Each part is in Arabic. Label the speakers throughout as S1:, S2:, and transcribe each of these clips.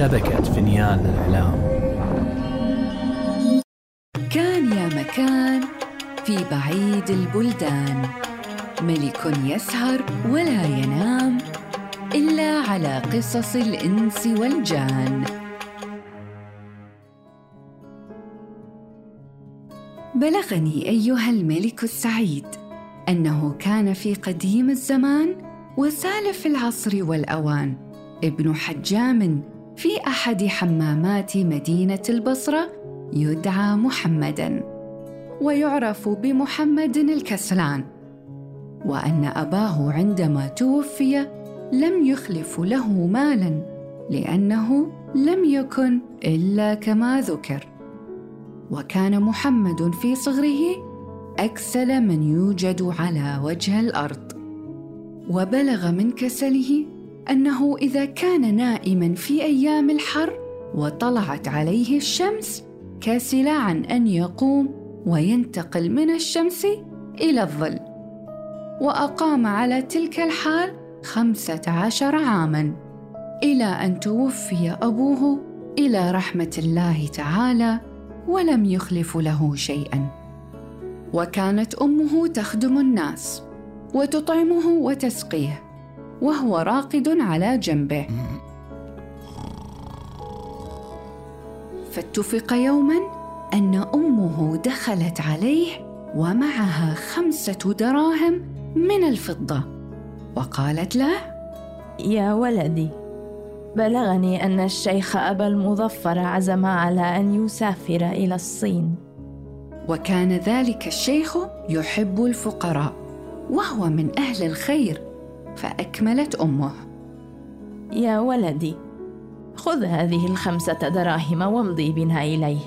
S1: شبكة فينيان للإعلام
S2: كان يا مكان في بعيد البلدان. ملك يسهر ولا ينام إلا على قصص الإنس والجان. بلغني أيها الملك السعيد أنه كان في قديم الزمان وسالف العصر والأوان ابن حجام في أحد حمامات مدينة البصرة يدعى محمدا ويعرف بمحمد الكسلان وأن أباه عندما توفي لم يخلف له مالا لأنه لم يكن إلا كما ذكر. وكان محمد في صغره أكسل من يوجد على وجه الأرض وبلغ من كسله أنه إذا كان نائما في أيام الحر وطلعت عليه الشمس كسل عن أن يقوم وينتقل من الشمس إلى الظل. وأقام على تلك الحال خمسة عشر عاما إلى أن توفي أبوه إلى رحمة الله تعالى ولم يخلف له شيئا. وكانت أمه تخدم الناس وتطعمه وتسقيه. وهو راقد على جنبه. فاتفق يوما أن أمه دخلت عليه ومعها خمسة دراهم من الفضة. وقالت له
S3: يا ولدي بلغني أن الشيخ أبا المظفر عزم على أن يسافر إلى الصين.
S2: وكان ذلك الشيخ يحب الفقراء وهو من أهل الخير. فأكملت أمه.
S3: يا ولدي خذ هذه الخمسة دراهم وامضي بنا إليه.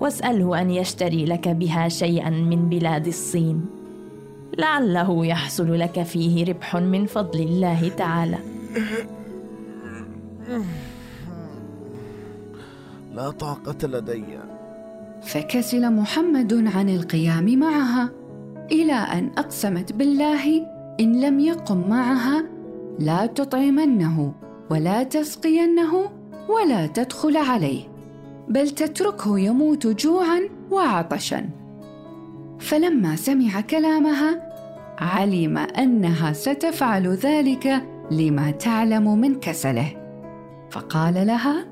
S3: واسأله أن يشتري لك بها شيئا من بلاد الصين. لعله يحصل لك فيه ربح من فضل الله تعالى.
S4: لا طاقة لدي.
S2: فكسل محمد عن القيام معها إلى أن أقسمت بالله إن لم يقم معها لا تطعمنه ولا تسقينه ولا تدخل عليه بل تتركه يموت جوعا وعطشا. فلما سمع كلامها علم أنها ستفعل ذلك لما تعلم من كسله. فقال لها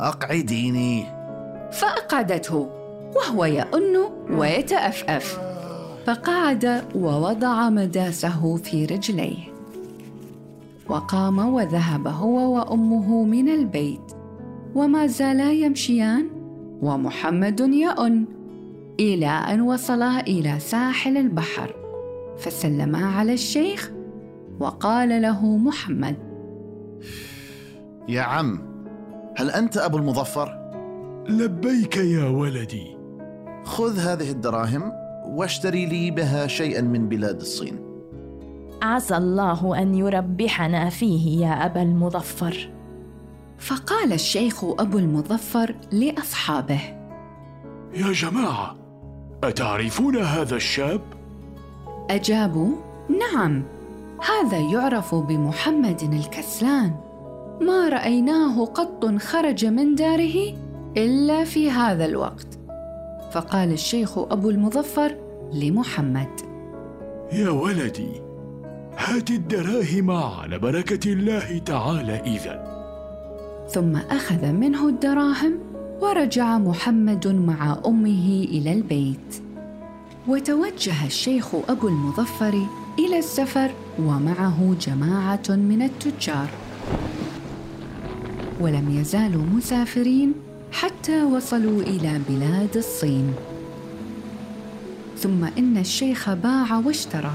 S4: أقعديني.
S2: فأقعدته وهو يئن ويتأفأف. فقعد ووضع مداسه في رجليه. وقام وذهب هو وأمه من البيت. وما زالا يمشيان ومحمد يئن إلى أن وصلا إلى ساحل البحر. فسلما على الشيخ وقال له محمد
S4: يا عم هل أنت أبو المظفر؟
S5: لبيك يا ولدي.
S4: خذ هذه الدراهم واشتري لي بها شيئا من بلاد الصين.
S3: عسى الله أن يربحنا فيه يا أبا المظفر.
S2: فقال الشيخ أبو المظفر لأصحابه.
S5: يا جماعة أتعرفون هذا الشاب؟
S2: أجابوا نعم هذا يعرف بمحمد الكسلان. ما رأيناه قط خرج من داره إلا في هذا الوقت. فقال الشيخ أبو المظفر لمحمد.
S5: يا ولدي هات الدراهم على بركة الله تعالى إذا.
S2: ثم أخذ منه الدراهم ورجع محمد مع أمه إلى البيت. وتوجه الشيخ أبو المظفر إلى السفر ومعه جماعة من التجار. ولم يزالوا مسافرين حتى وصلوا إلى بلاد الصين. ثم إن الشيخ باع واشترى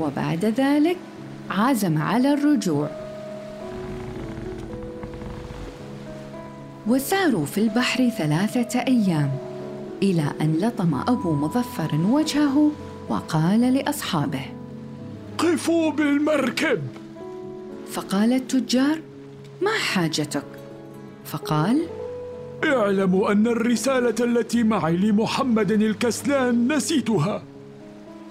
S2: وبعد ذلك عزم على الرجوع. وساروا في البحر ثلاثة أيام إلى أن لطم أبو مظفر وجهه وقال لأصحابه
S5: قفوا بالمركب.
S2: فقال التجار ما حاجتك؟ فقال
S5: اعلموا أن الرسالة التي معي لمحمد الكسلان نسيتها.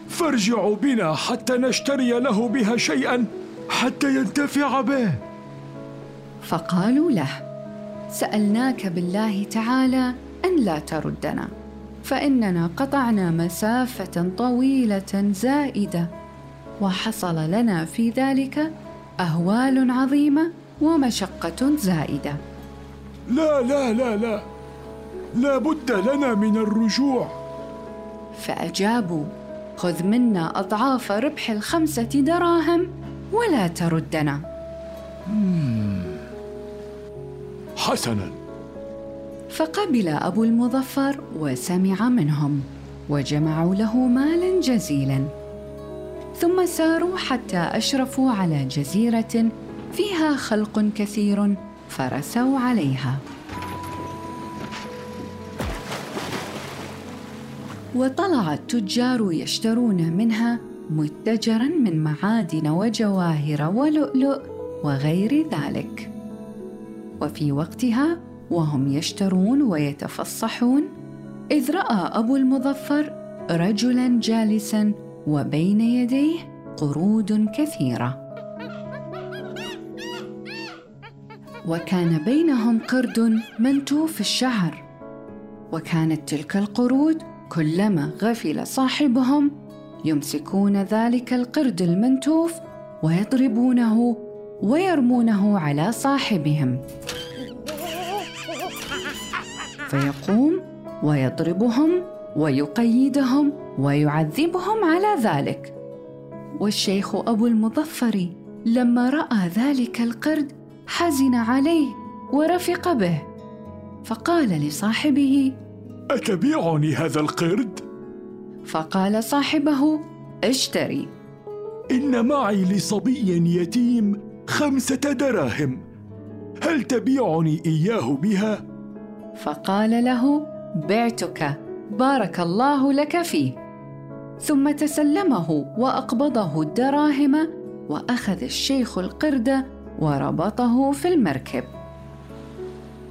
S5: فارجعوا بنا حتى نشتري له بها شيئا حتى ينتفع به.
S2: فقالوا له سألناك بالله تعالى أن لا تردنا فإننا قطعنا مسافة طويلة زائدة وحصل لنا في ذلك أهوال عظيمة ومشقة زائدة.
S5: لا لا لا لا. لا بد لنا من الرجوع.
S2: فأجابوا خذ منا أضعاف ربح الخمسة دراهم ولا تردنا.
S5: حسنا.
S2: فقبل أبو المظفر وسمع منهم وجمعوا له مالا جزيلا. ثم ساروا حتى أشرفوا على جزيرة فيها خلق كثير. فرسوا عليها. وطلع التجار يشترون منها متجرا من معادن وجواهر ولؤلؤ وغير ذلك. وفي وقتها وهم يشترون ويتفصحون إذ رأى أبو المظفر رجلا جالسا وبين يديه قرود كثيرة. وكان بينهم قرد منتوف الشعر وكانت تلك القرود كلما غفل صاحبهم يمسكون ذلك القرد المنتوف ويضربونه ويرمونه على صاحبهم. فيقوم ويضربهم ويقيدهم ويعذبهم على ذلك. والشيخ أبو المظفر لما رأى ذلك القرد حزن عليه ورفق به. فقال لصاحبه
S5: أتبيعني هذا القرد؟
S2: فقال صاحبه اشتري.
S5: إن معي لصبي يتيم خمسة دراهم. هل تبيعني إياه بها؟
S2: فقال له بعتك بارك الله لك فيه. ثم تسلمه وأقبضه الدراهم وأخذ الشيخ القرد وربطه في المركب.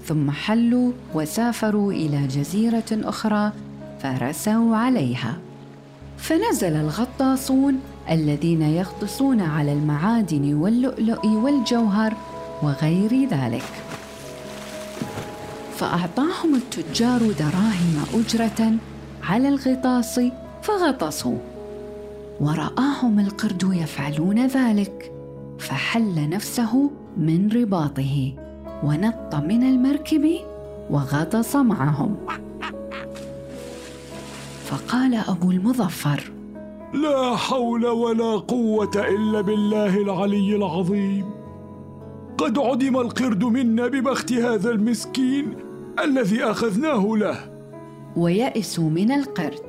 S2: ثم حلوا وسافروا إلى جزيرة أخرى فرسوا عليها. فنزل الغطاسون الذين يغطسون على المعادن واللؤلؤ والجوهر وغير ذلك. فأعطاهم التجار دراهم أجرة على الغطاس فغطسوا. ورآهم القرد يفعلون ذلك. فحل نفسه من رباطه ونط من المركب وغطس معهم. فقال أبو المظفر
S5: لا حول ولا قوة إلا بالله العلي العظيم. قد عدم القرد منا ببخت هذا المسكين الذي أخذناه له.
S2: ويئسوا من القرد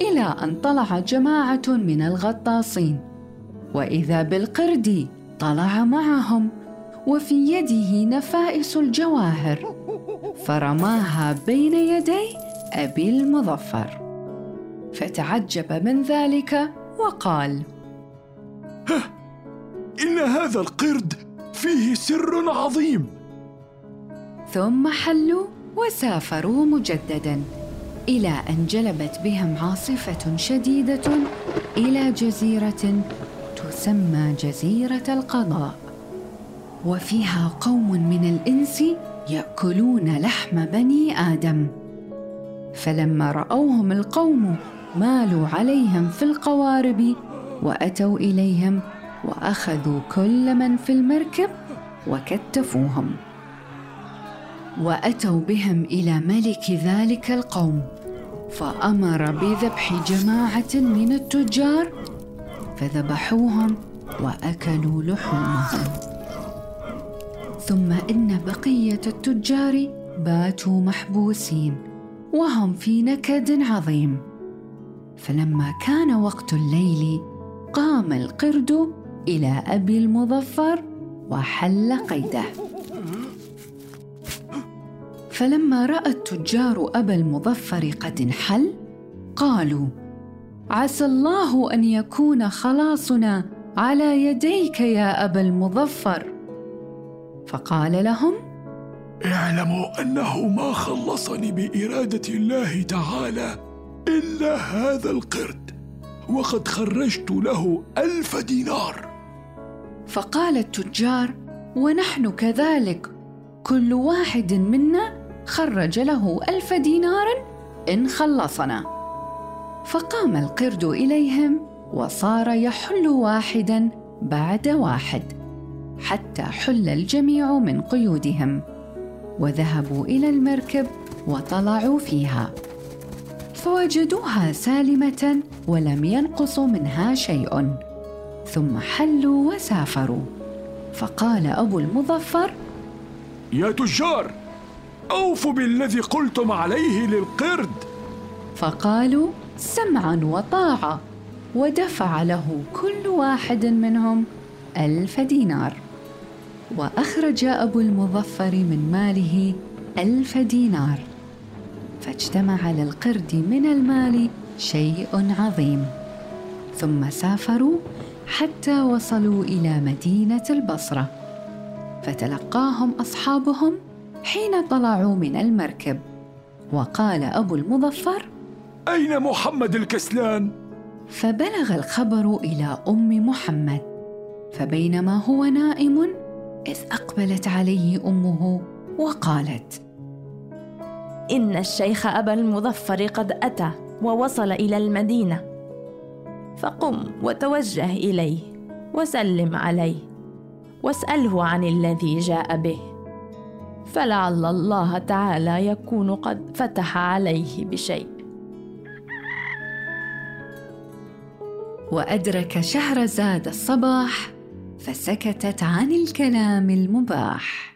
S2: إلى أن طلع جماعة من الغطاسين. وإذا بالقرد طلع معهم وفي يده نفائس الجواهر فرماها بين يدي أبي المظفر. فتعجب من ذلك وقال
S5: إن هذا القرد فيه سر عظيم.
S2: ثم حلوا وسافروا مجددا إلى أن جلبت بهم عاصفة شديدة إلى جزيرة تسمى جزيرة القضاء. وفيها قوم من الإنس يأكلون لحم بني آدم. فلما رأوهم القوم مالوا عليهم في القوارب وأتوا إليهم وأخذوا كل من في المركب وكتفوهم. وأتوا بهم إلى ملك ذلك القوم فأمر بذبح جماعة من التجار فذبحوهم وأكلوا لحومهم. ثم إن بقية التجار باتوا محبوسين وهم في نكد عظيم. فلما كان وقت الليل قام القرد إلى أبي المظفر وحل قيده. فلما رأى التجار أبا المظفر قد انحل قالوا عسى الله أن يكون خلاصنا على يديك يا أبا المظفر. فقال لهم
S5: اعلموا أنه ما خلصني بإرادة الله تعالى إلا هذا القرد وقد خرجت له ألف دينار.
S2: فقال التجار ونحن كذلك كل واحد منا خرج له ألف دينار إن خلصنا. فقام القرد إليهم وصار يحل واحدا بعد واحد حتى حل الجميع من قيودهم وذهبوا إلى المركب وطلعوا فيها. فوجدوها سالمة ولم ينقص منها شيء ثم حلوا وسافروا. فقال أبو المظفر
S5: يا تجار أوفوا بالذي قلتم عليه للقرد.
S2: فقالوا سمعا وطاعة ودفع له كل واحد منهم ألف دينار. وأخرج أبو المظفر من ماله ألف دينار. فاجتمع للقرد من المال شيء عظيم. ثم سافروا حتى وصلوا إلى مدينة البصرة. فتلقاهم أصحابهم حين طلعوا من المركب. وقال أبو المظفر
S5: أين محمد الكسلان؟
S2: فبلغ الخبر إلى أم محمد فبينما هو نائم إذ أقبلت عليه أمه وقالت
S3: إن الشيخ أبا المظفر قد أتى ووصل إلى المدينة فقم وتوجه إليه وسلم عليه واسأله عن الذي جاء به فلعل الله تعالى يكون قد فتح عليه بشيء.
S2: وأدرك شهرزاد الصباح فسكتت عن الكلام المباح.